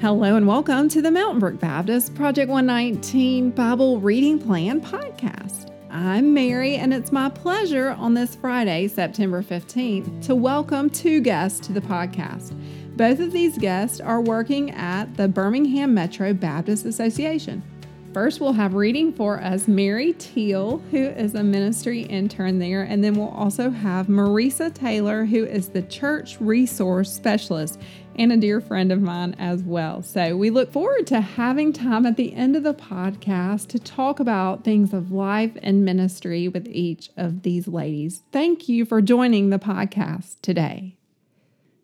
Hello and welcome to the Mountain Brook Baptist Project 119 Bible Reading Plan podcast. I'm Mary, and it's my pleasure on this Friday, September 15th, to welcome two guests to the podcast. Both of these guests are working at the Birmingham Metro Baptist Association. First, we'll have reading for us Mary Teel, who is a ministry intern there, and then we'll also have Marisa Taylor, who is the church resource specialist and a dear friend of mine as well. So, we look forward to having time at the end of the podcast to talk about things of life and ministry with each of these ladies. Thank you for joining the podcast today.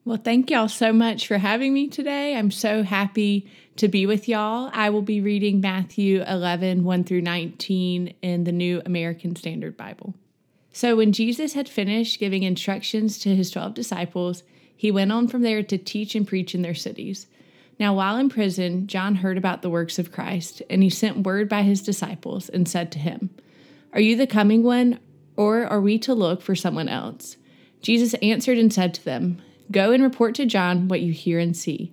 Well, thank y'all so much for having me today. I'm so happy to be with y'all. I will be reading Matthew 11, 1 through 19 in the New American Standard Bible. So, when Jesus had finished giving instructions to his 12 disciples, he went on from there to teach and preach in their cities. Now, while in prison, John heard about the works of Christ, and he sent word by his disciples and said to him, Are you the coming one, or are we to look for someone else? Jesus answered and said to them, Go and report to John what you hear and see.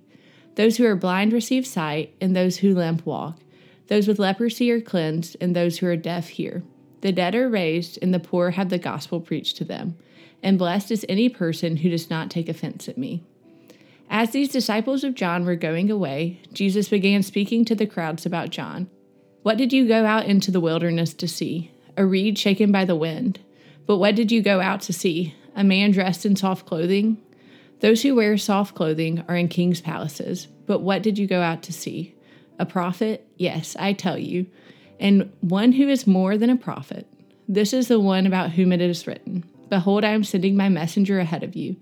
Those who are blind receive sight, and those who limp walk. Those with leprosy are cleansed, and those who are deaf hear. The dead are raised, and the poor have the gospel preached to them. And blessed is any person who does not take offense at me. As these disciples of John were going away, Jesus began speaking to the crowds about John. What did you go out into the wilderness to see? A reed shaken by the wind. But what did you go out to see? A man dressed in soft clothing? Those who wear soft clothing are in king's palaces. But what did you go out to see? A prophet? Yes, I tell you, and one who is more than a prophet. This is the one about whom it is written Behold, I am sending my messenger ahead of you,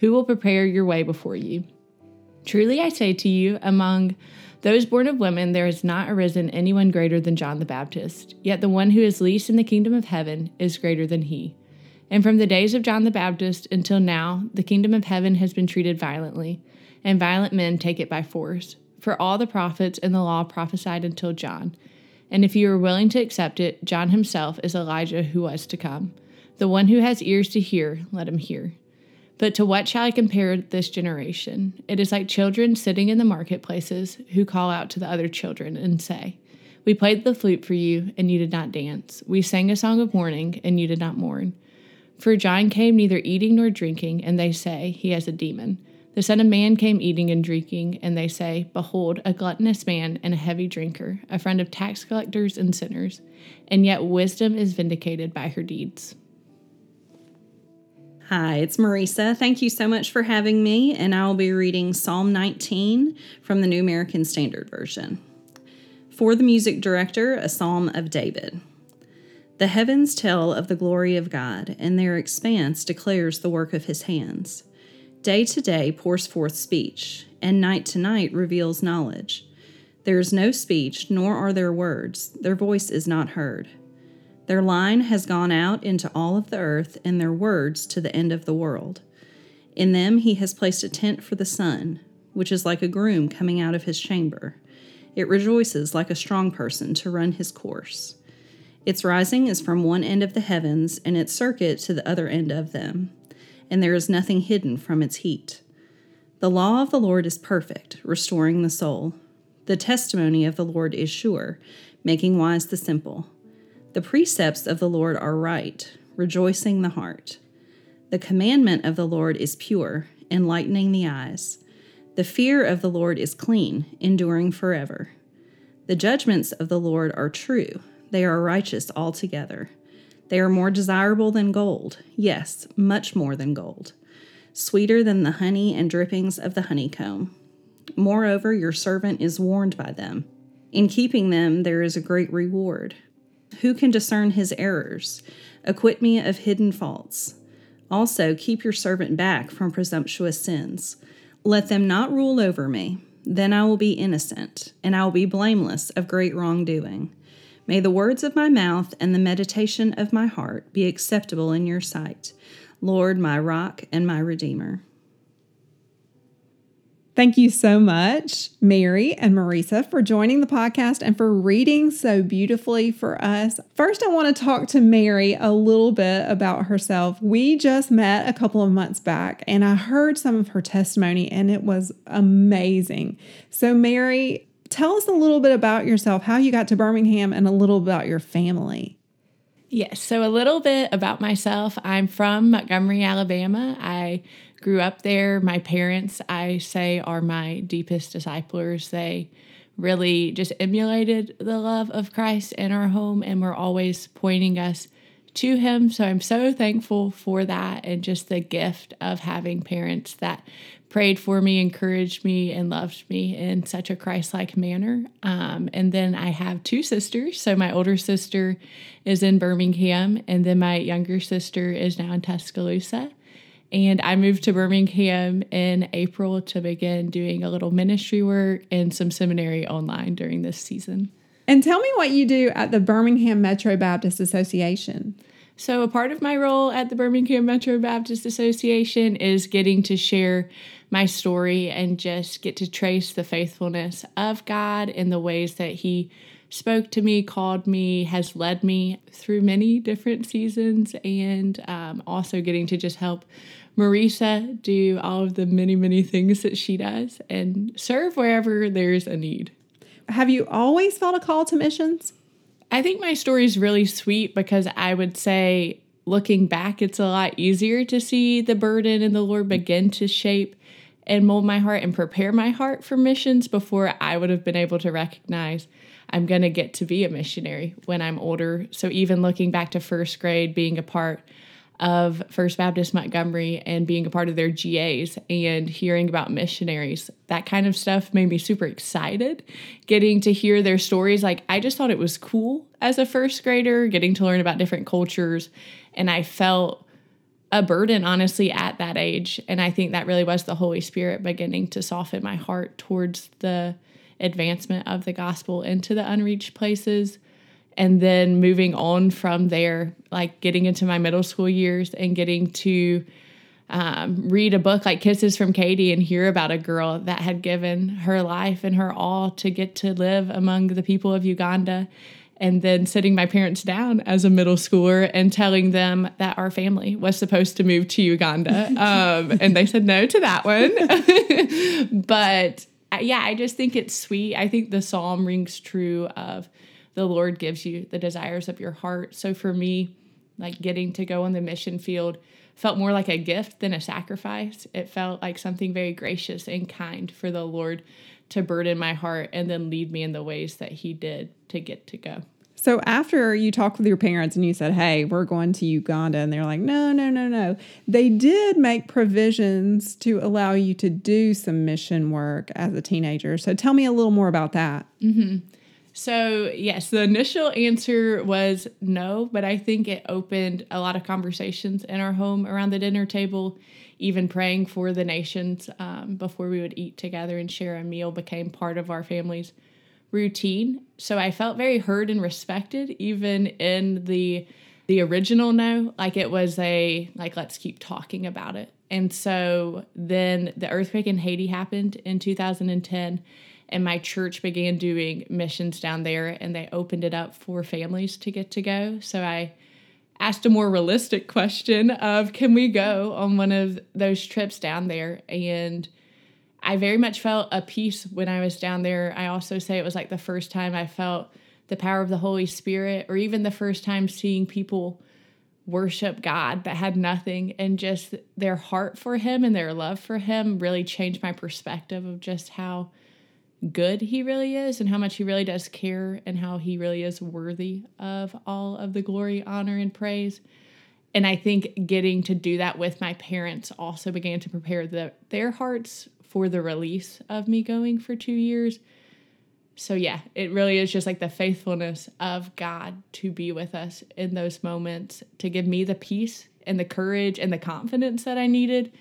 who will prepare your way before you. Truly I say to you, among those born of women, there has not arisen anyone greater than John the Baptist, yet the one who is least in the kingdom of heaven is greater than he. And from the days of John the Baptist until now, the kingdom of heaven has been treated violently, and violent men take it by force. For all the prophets and the law prophesied until John. And if you are willing to accept it, John himself is Elijah who was to come. The one who has ears to hear, let him hear. But to what shall I compare this generation? It is like children sitting in the marketplaces who call out to the other children and say, We played the flute for you, and you did not dance. We sang a song of mourning, and you did not mourn. For John came neither eating nor drinking, and they say, He has a demon. The Son of Man came eating and drinking, and they say, Behold, a gluttonous man and a heavy drinker, a friend of tax collectors and sinners. And yet wisdom is vindicated by her deeds. Hi, it's Marisa. Thank you so much for having me, and I will be reading Psalm 19 from the New American Standard Version. For the music director, a psalm of David. The heavens tell of the glory of God, and their expanse declares the work of his hands. Day to day pours forth speech, and night to night reveals knowledge. There is no speech, nor are there words, their voice is not heard. Their line has gone out into all of the earth, and their words to the end of the world. In them he has placed a tent for the sun, which is like a groom coming out of his chamber. It rejoices like a strong person to run his course. Its rising is from one end of the heavens, and its circuit to the other end of them, and there is nothing hidden from its heat. The law of the Lord is perfect, restoring the soul. The testimony of the Lord is sure, making wise the simple. The precepts of the Lord are right, rejoicing the heart. The commandment of the Lord is pure, enlightening the eyes. The fear of the Lord is clean, enduring forever. The judgments of the Lord are true they are righteous altogether. They are more desirable than gold, yes, much more than gold, sweeter than the honey and drippings of the honeycomb. Moreover, your servant is warned by them. In keeping them, there is a great reward. Who can discern his errors? Acquit me of hidden faults. Also, keep your servant back from presumptuous sins. Let them not rule over me. Then I will be innocent, and I will be blameless of great wrongdoing. May the words of my mouth and the meditation of my heart be acceptable in your sight, Lord, my rock and my redeemer. Thank you so much, Mary and Marisa, for joining the podcast and for reading so beautifully for us. First, I want to talk to Mary a little bit about herself. We just met a couple of months back and I heard some of her testimony and it was amazing. So, Mary, tell us a little bit about yourself, how you got to Birmingham, and a little about your family. Yes, so a little bit about myself. I'm from Montgomery, Alabama. I grew up there. My parents, I say, are my deepest disciplers. They really just emulated the love of Christ in our home and were always pointing us to Him. So I'm so thankful for that and just the gift of having parents that prayed for me, encouraged me, and loved me in such a Christ like manner. Um, and then I have two sisters. So my older sister is in Birmingham, and then my younger sister is now in Tuscaloosa. And I moved to Birmingham in April to begin doing a little ministry work and some seminary online during this season. And tell me what you do at the Birmingham Metro Baptist Association. So, a part of my role at the Birmingham Metro Baptist Association is getting to share my story and just get to trace the faithfulness of God in the ways that He spoke to me, called me, has led me through many different seasons, and um, also getting to just help Marisa do all of the many, many things that she does and serve wherever there's a need. Have you always felt a call to missions? I think my story is really sweet because I would say, looking back, it's a lot easier to see the burden and the Lord begin to shape and mold my heart and prepare my heart for missions before I would have been able to recognize I'm going to get to be a missionary when I'm older. So, even looking back to first grade, being a part of First Baptist Montgomery and being a part of their GAs and hearing about missionaries. That kind of stuff made me super excited. Getting to hear their stories, like I just thought it was cool as a first grader, getting to learn about different cultures. And I felt a burden, honestly, at that age. And I think that really was the Holy Spirit beginning to soften my heart towards the advancement of the gospel into the unreached places and then moving on from there, like getting into my middle school years and getting to um, read a book like Kisses from Katie and hear about a girl that had given her life and her all to get to live among the people of Uganda. And then sitting my parents down as a middle schooler and telling them that our family was supposed to move to Uganda. Um, and they said no to that one. but yeah, I just think it's sweet. I think the psalm rings true of the Lord gives you the desires of your heart. So for me, like getting to go on the mission field felt more like a gift than a sacrifice. It felt like something very gracious and kind for the Lord to burden my heart and then lead me in the ways that He did to get to go. So after you talked with your parents and you said, "Hey, we're going to Uganda," and they're like, "No, no, no, no," they did make provisions to allow you to do some mission work as a teenager. So tell me a little more about that. Mm-hmm. So, yes, the initial answer was no, but I think it opened a lot of conversations in our home around the dinner table. Even praying for the nations um, before we would eat together and share a meal became part of our family's routine. So I felt very heard and respected, even in the the original no. Like it was a like let's keep talking about it. And so then the earthquake in Haiti happened in 2010 and my church began doing missions down there and they opened it up for families to get to go so i asked a more realistic question of can we go on one of those trips down there and i very much felt a peace when i was down there i also say it was like the first time i felt the power of the holy spirit or even the first time seeing people worship God that had nothing and just their heart for him and their love for him really changed my perspective of just how good he really is and how much he really does care and how he really is worthy of all of the glory, honor, and praise. And I think getting to do that with my parents also began to prepare the, their hearts for the release of me going for two years. So, yeah, it really is just like the faithfulness of God to be with us in those moments, to give me the peace and the courage and the confidence that I needed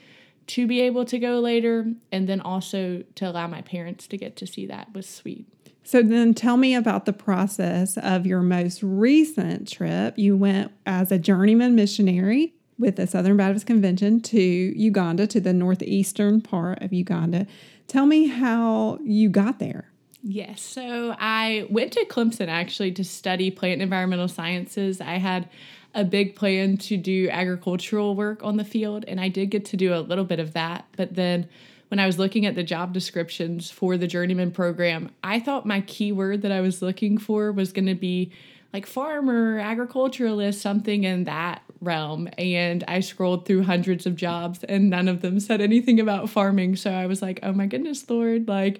to be able to go later and then also to allow my parents to get to see that was sweet. So then tell me about the process of your most recent trip. You went as a journeyman missionary with the Southern Baptist Convention to Uganda, to the northeastern part of Uganda. Tell me how you got there. Yes. So I went to Clemson actually to study plant and environmental sciences. I had a big plan to do agricultural work on the field, and I did get to do a little bit of that. But then when I was looking at the job descriptions for the journeyman program, I thought my keyword that I was looking for was going to be like farmer, agriculturalist, something in that realm. And I scrolled through hundreds of jobs and none of them said anything about farming. So I was like, oh my goodness, Lord, like,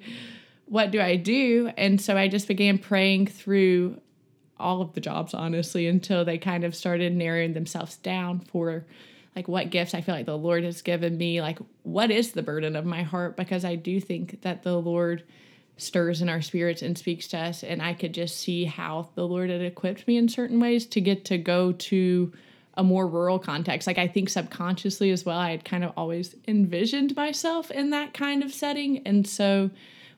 what do I do? And so I just began praying through all of the jobs, honestly, until they kind of started narrowing themselves down for like what gifts I feel like the Lord has given me, like what is the burden of my heart, because I do think that the Lord stirs in our spirits and speaks to us. And I could just see how the Lord had equipped me in certain ways to get to go to a more rural context. Like I think subconsciously as well, I had kind of always envisioned myself in that kind of setting. And so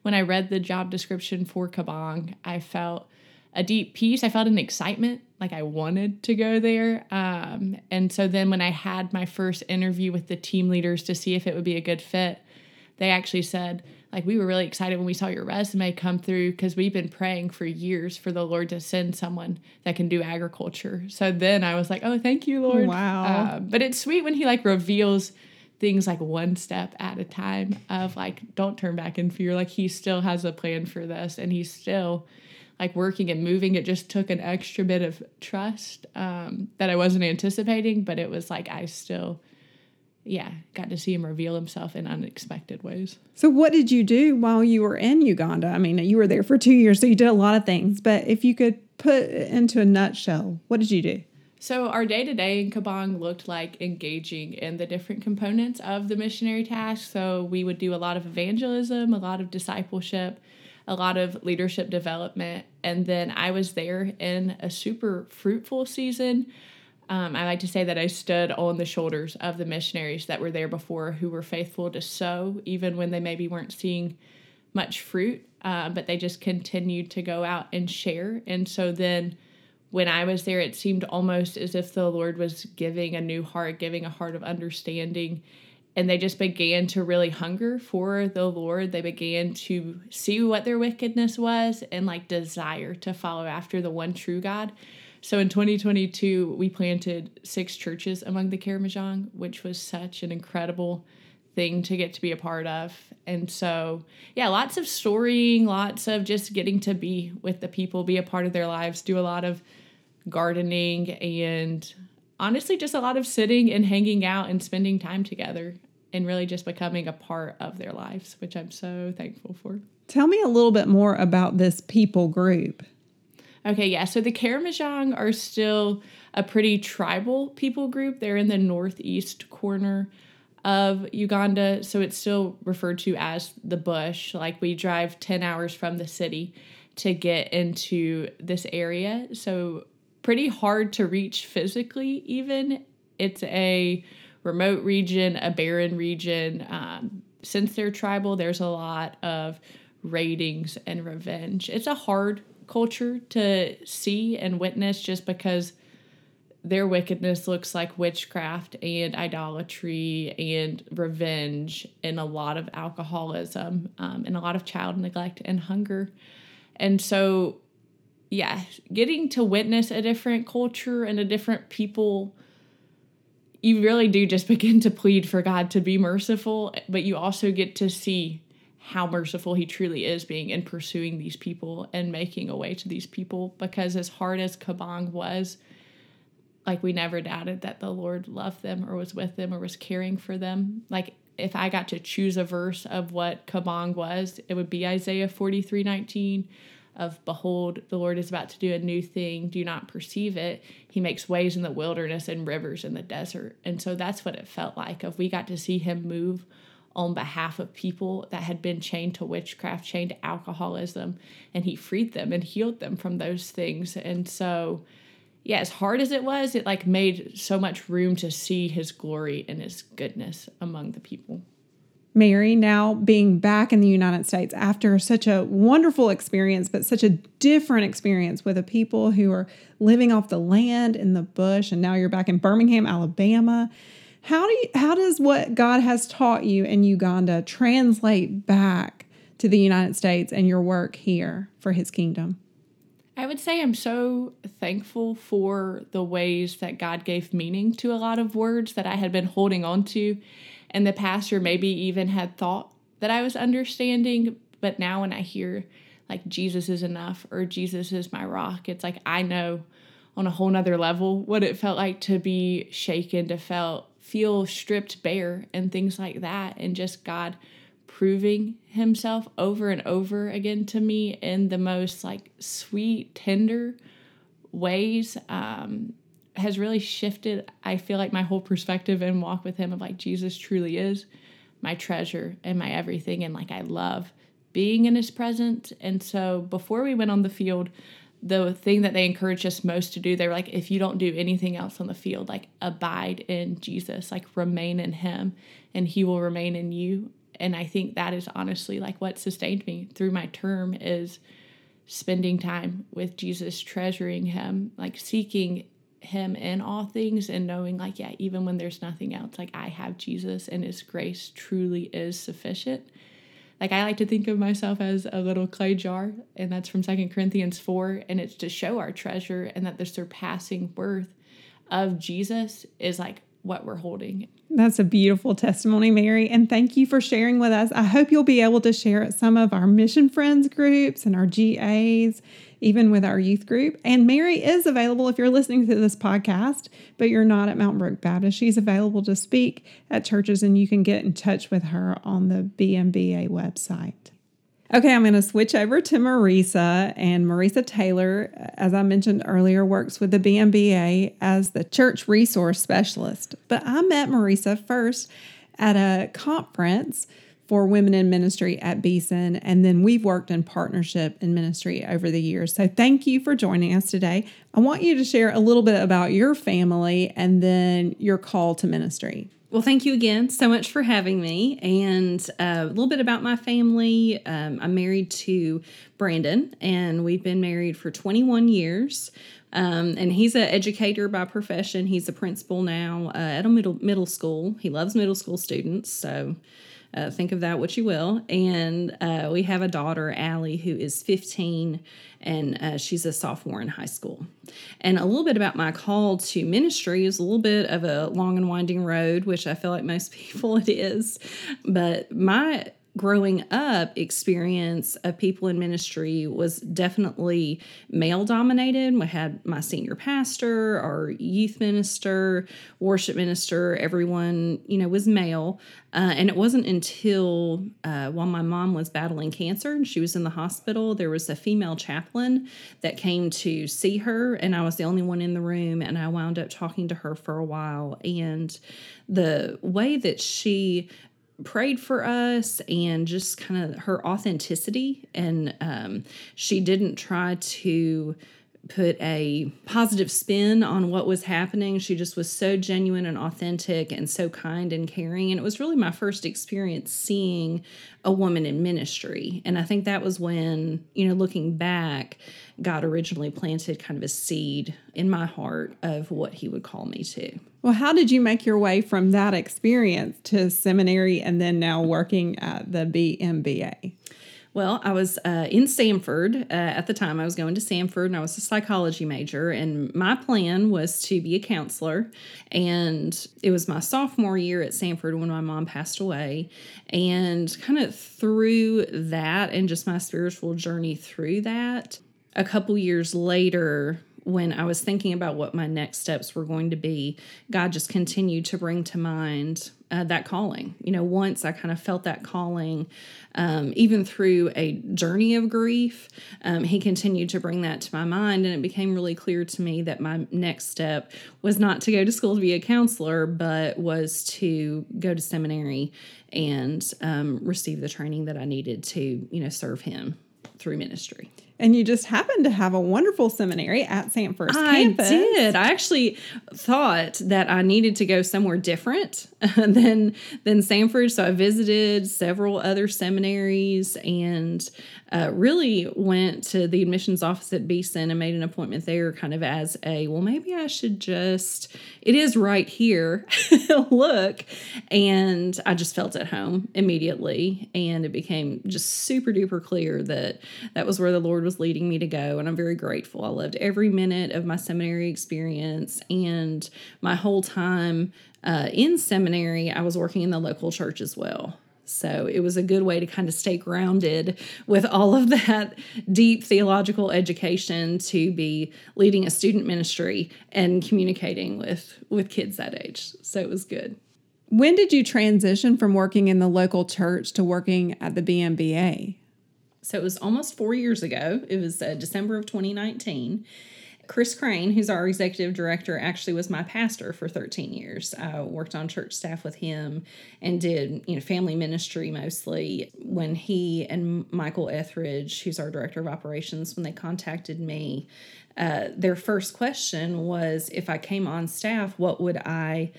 when I read the job description for Kaabong, I felt a deep peace. I felt an excitement, like I wanted to go there. Um, and so then when I had my first interview with the team leaders to see if it would be a good fit, they actually said, like, we were really excited when we saw your resume come through because we've been praying for years for the Lord to send someone that can do agriculture. So then I was like, oh, thank you, Lord. Wow. Uh, but it's sweet when He like reveals things like one step at a time of like, don't turn back in fear. Like, He still has a plan for this and He's still like working and moving. It just took an extra bit of trust um, that I wasn't anticipating, but it was like I still yeah, got to see him reveal himself in unexpected ways. So, what did you do while you were in Uganda? I mean, you were there for two years, so you did a lot of things. But if you could put it into a nutshell, what did you do? So, our day to day in Kaabong looked like engaging in the different components of the missionary task. So, we would do a lot of evangelism, a lot of discipleship, a lot of leadership development. And then I was there in a super fruitful season um, I like to say that I stood on the shoulders of the missionaries that were there before who were faithful to sow, even when they maybe weren't seeing much fruit, uh, but they just continued to go out and share. And so then when I was there, it seemed almost as if the Lord was giving a new heart, giving a heart of understanding. And they just began to really hunger for the Lord. They began to see what their wickedness was and like desire to follow after the one true God. So in 2022, we planted six churches among the Karamojong, which was such an incredible thing to get to be a part of. And so, yeah, lots of storying, lots of just getting to be with the people, be a part of their lives, do a lot of gardening, and honestly, just a lot of sitting and hanging out and spending time together and really just becoming a part of their lives, which I'm so thankful for. Tell me a little bit more about this people group. Okay, yeah. So the Karamojong are still a pretty tribal people group. They're in the northeast corner of Uganda, so it's still referred to as the bush. Like we drive 10 hours from the city to get into this area. So pretty hard to reach physically even. It's a remote region, a barren region. Um, since they're tribal, there's a lot of ratings and revenge. It's a hard culture to see and witness just because their wickedness looks like witchcraft and idolatry and revenge and a lot of alcoholism um, and a lot of child neglect and hunger. And so, yeah, getting to witness a different culture and a different people, you really do just begin to plead for God to be merciful, but you also get to see how merciful he truly is being in pursuing these people and making a way to these people. Because as hard as Kaabong was like we never doubted that the Lord loved them or was with them or was caring for them. Like if I got to choose a verse of what Kaabong was it would be Isaiah 43 19 of behold the Lord is about to do a new thing. Do not perceive it. He makes ways in the wilderness and rivers in the desert. And so that's what it felt like if we got to see him move on behalf of people that had been chained to witchcraft, chained to alcoholism, and he freed them and healed them from those things. And so, yeah, as hard as it was, it like made so much room to see his glory and his goodness among the people. Mary, now being back in the United States after such a wonderful experience, but such a different experience with the people who are living off the land in the bush, and now you're back in Birmingham, Alabama. How do you, how does what God has taught you in Uganda translate back to the United States and your work here for His kingdom? I would say I'm so thankful for the ways that God gave meaning to a lot of words that I had been holding on to in the past or maybe even had thought that I was understanding. But now when I hear like Jesus is enough or Jesus is my rock, it's like I know on a whole nother level what it felt like to be shaken, to felt feel stripped bare and things like that. And just God proving himself over and over again to me in the most like sweet, tender ways. Um, has really shifted, I feel like, my whole perspective and walk with Him of like Jesus truly is my treasure and my everything. And like I love being in His presence. And so before we went on the field, the thing that they encouraged us most to do, they were like, if you don't do anything else on the field, like abide in Jesus, like remain in Him, and He will remain in you. And I think that is honestly like what sustained me through my term is spending time with Jesus, treasuring Him, like seeking him in all things and knowing like yeah even when there's nothing else like i have jesus and his grace truly is sufficient like i like to think of myself as a little clay jar and that's from Second corinthians 4 and it's to show our treasure and that the surpassing worth of jesus is like what we're holding that's a beautiful testimony, Mary. And thank you for sharing with us. I hope you'll be able to share at some of our Mission Friends groups and our GAs even with our youth group. And Mary is available if you're listening to this podcast, but you're not at Mountain Brook Baptist. She's available to speak at churches, and you can get in touch with her on the BMBA website. Okay, I'm going to switch over to Marisa. And Marisa Taylor, as I mentioned earlier, works with the BMBA as the church resource specialist. But I met Marisa first at a conference for women in ministry at Beeson. And then we've worked in partnership in ministry over the years. So thank you for joining us today. I want you to share a little bit about your family and then your call to ministry. Well, thank you again so much for having me. And uh, a little bit about my family. Um, I'm married to Brandon, and we've been married for 21 years. Um, and he's an educator by profession. He's a principal now uh, at a middle middle school. He loves middle school students, so uh, think of that what you will. And uh, we have a daughter, Allie, who is 15, and uh, she's a sophomore in high school. And a little bit about my call to ministry is a little bit of a long and winding road, which I feel like most people it is. But my growing up experience of people in ministry was definitely male dominated. We had my senior pastor, our youth minister, worship minister, everyone, you know, was male. Uh, and it wasn't until uh, while my mom was battling cancer and she was in the hospital, there was a female chaplain that came to see her, and I was the only one in the room. And I wound up talking to her for a while. And the way that she prayed for us and just kind of her authenticity. And um, she didn't try to put a positive spin on what was happening. She just was so genuine and authentic and so kind and caring. And it was really my first experience seeing a woman in ministry. And I think that was when, you know, looking back, God originally planted kind of a seed in my heart of what he would call me to. Well, how did you make your way from that experience to seminary and then now working at the BMBA? Well, I was uh, in Samford uh, at the time. I was going to Samford and I was a psychology major. And my plan was to be a counselor. And it was my sophomore year at Samford when my mom passed away. And kind of through that and just my spiritual journey through that, a couple years later, when I was thinking about what my next steps were going to be, God just continued to bring to mind uh, that calling. You know, once I kind of felt that calling, um, even through a journey of grief, um, He continued to bring that to my mind. And it became really clear to me that my next step was not to go to school to be a counselor, but was to go to seminary and um, receive the training that I needed to, you know, serve Him through ministry. And you just happened to have a wonderful seminary at Samford I campus. did. I actually thought that I needed to go somewhere different than than Samford, so I visited several other seminaries and uh, really went to the admissions office at Beeson and made an appointment there, kind of as a well, maybe I should just. It is right here. Look, and I just felt at home immediately, and it became just super duper clear that that was where the Lord was leading me to go, and I'm very grateful. I loved every minute of my seminary experience and my whole time uh, in seminary. I was working in the local church as well. So it was a good way to kind of stay grounded with all of that deep theological education to be leading a student ministry and communicating with with kids that age. So it was good. When did you transition from working in the local church to working at the BMBA? So it was almost four years ago. It was uh, December of 2019. Chris Crane, who's our executive director, actually was my pastor for 13 years. I worked on church staff with him and did, you know, family ministry mostly. When he and Michael Etheridge, who's our director of operations, when they contacted me, uh, their first question was if I came on staff, what would I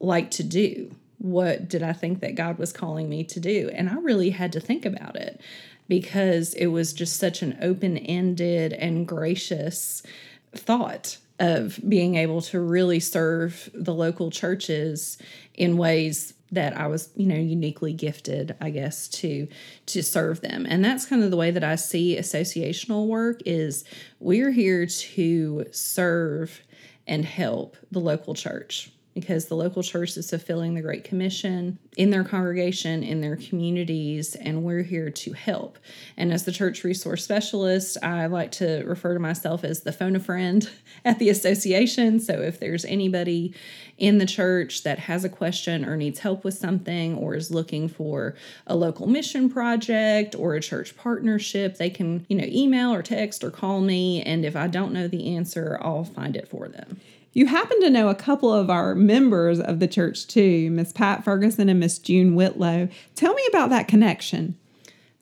like to do? What did I think that God was calling me to do? And I really had to think about it because it was just such an open ended and gracious thought of being able to really serve the local churches in ways that I was, you know, uniquely gifted, I guess, to to serve them. And that's kind of the way that I see associational work is we're here to serve and help the local church because the local church is fulfilling the Great Commission in their congregation, in their communities, and we're here to help. And as the church resource specialist, I like to refer to myself as the phone a friend at the association. So if there's anybody in the church that has a question or needs help with something or is looking for a local mission project or a church partnership, they can, you know, email or text or call me. And if I don't know the answer, I'll find it for them. You happen to know a couple of our members of the church too, Miss Pat Ferguson and Miss June Whitlow. Tell me about that connection.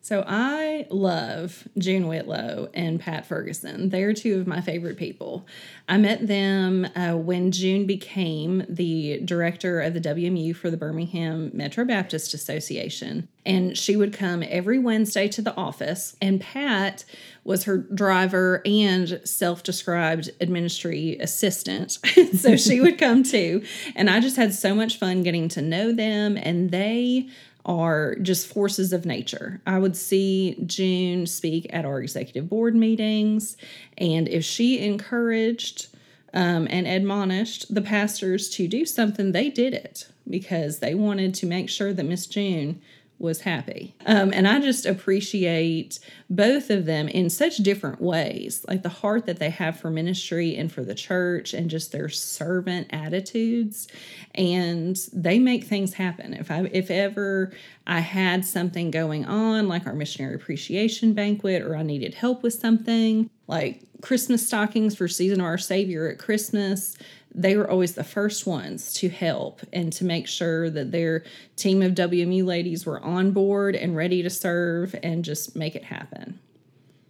So I love June Whitlow and Pat Ferguson. They're two of my favorite people. I met them uh, when June became the director of the WMU for the Birmingham Metro Baptist Association. And she would come every Wednesday to the office, and Pat was her driver and self described administrative assistant. so she would come too. And I just had so much fun getting to know them, and they are just forces of nature. I would see June speak at our executive board meetings, and if she encouraged um, and admonished the pastors to do something, they did it because they wanted to make sure that Miss June was happy. Um, and I just appreciate both of them in such different ways, like the heart that they have for ministry and for the church and just their servant attitudes. And they make things happen. If I if ever I had something going on, like our missionary appreciation banquet, or I needed help with something, like Christmas stockings for season of our Savior at Christmas, they were always the first ones to help and to make sure that their team of WMU ladies were on board and ready to serve and just make it happen.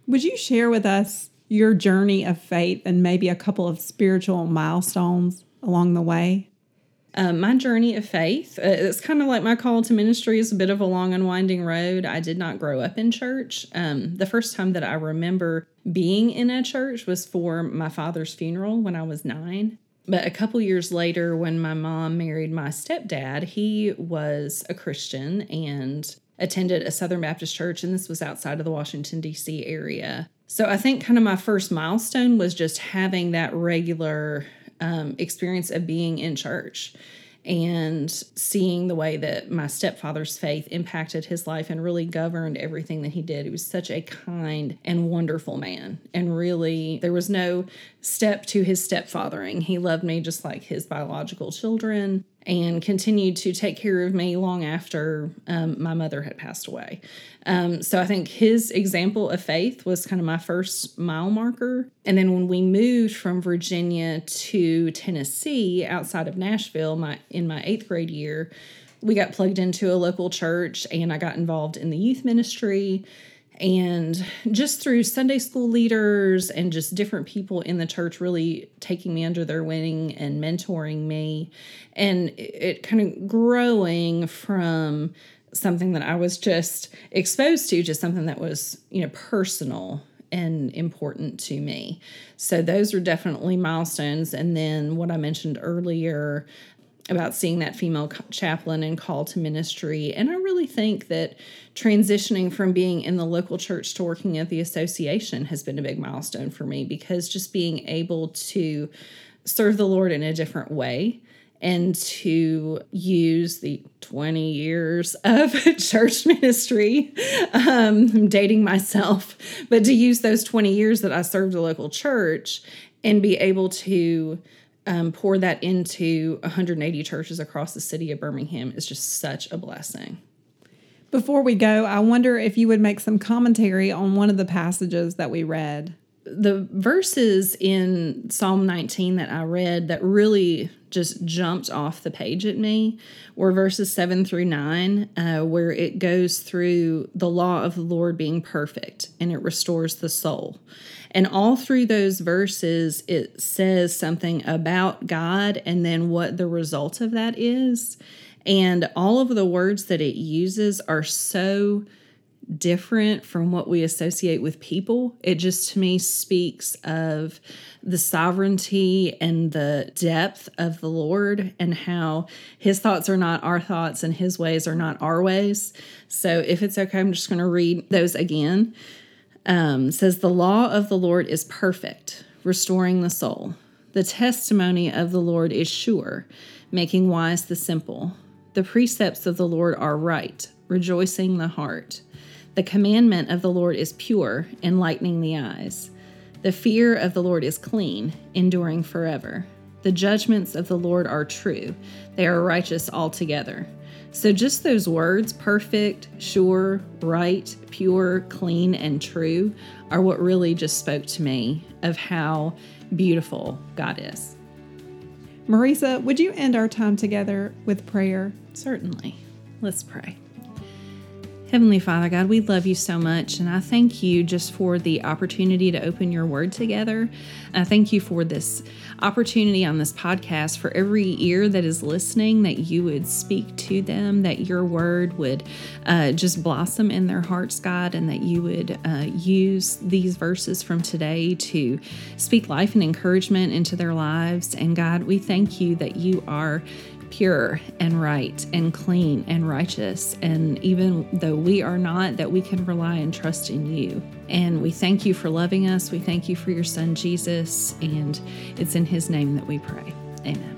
Would you share with us your journey of faith and maybe a couple of spiritual milestones along the way? Um, my journey of faith, uh, it's kind of like my call to ministry is a bit of a long and winding road. I did not grow up in church. Um, the first time that I remember being in a church was for my father's funeral when I was nine. But a couple years later, when my mom married my stepdad, he was a Christian and attended a Southern Baptist church, and this was outside of the Washington, D.C. area. So I think kind of my first milestone was just having that regular um, experience of being in church and seeing the way that my stepfather's faith impacted his life and really governed everything that he did. He was such a kind and wonderful man. And really, there was no step to his stepfathering. He loved me just like his biological children and continued to take care of me long after um, my mother had passed away. Um, so I think his example of faith was kind of my first mile marker. And then when we moved from Virginia to Tennessee, outside of Nashville, my in my eighth grade year, we got plugged into a local church, and I got involved in the youth ministry and just through Sunday school leaders and just different people in the church really taking me under their wing and mentoring me, and it kind of growing from something that I was just exposed to, just something that was, you know, personal and important to me. So those are definitely milestones. And then what I mentioned earlier about seeing that female chaplain and call to ministry. And I really think that transitioning from being in the local church to working at the association has been a big milestone for me because just being able to serve the Lord in a different way and to use the 20 years of church ministry. Um, I'm dating myself, but to use those 20 years that I served a local church and be able to um, pour that into 180 churches across the city of Birmingham is just such a blessing. Before we go, I wonder if you would make some commentary on one of the passages that we read the verses in Psalm 19 that I read that really just jumped off the page at me were verses 7 through 9, uh, where it goes through the law of the Lord being perfect and it restores the soul. And all through those verses, it says something about God and then what the result of that is. And all of the words that it uses are so different from what we associate with people. It just to me speaks of the sovereignty and the depth of the Lord and how his thoughts are not our thoughts and his ways are not our ways. So if it's okay, I'm just going to read those again. Um, says the law of the Lord is perfect, restoring the soul. The testimony of the Lord is sure, making wise the simple. The precepts of the Lord are right, rejoicing the heart. The commandment of the Lord is pure, enlightening the eyes. The fear of the Lord is clean, enduring forever. The judgments of the Lord are true, they are righteous altogether. So, just those words perfect, sure, right, pure, clean, and true are what really just spoke to me of how beautiful God is. Marisa, would you end our time together with prayer? Certainly. Let's pray. Heavenly Father, God, we love you so much. And I thank you just for the opportunity to open your word together. I thank you for this opportunity on this podcast for every ear that is listening, that you would speak to them, that your word would uh, just blossom in their hearts, God, and that you would uh, use these verses from today to speak life and encouragement into their lives. And God, we thank you that you are pure and right and clean and righteous. And even though we are not, that we can rely and trust in you. And we thank you for loving us. We thank you for your son, Jesus. And it's in his name that we pray. Amen.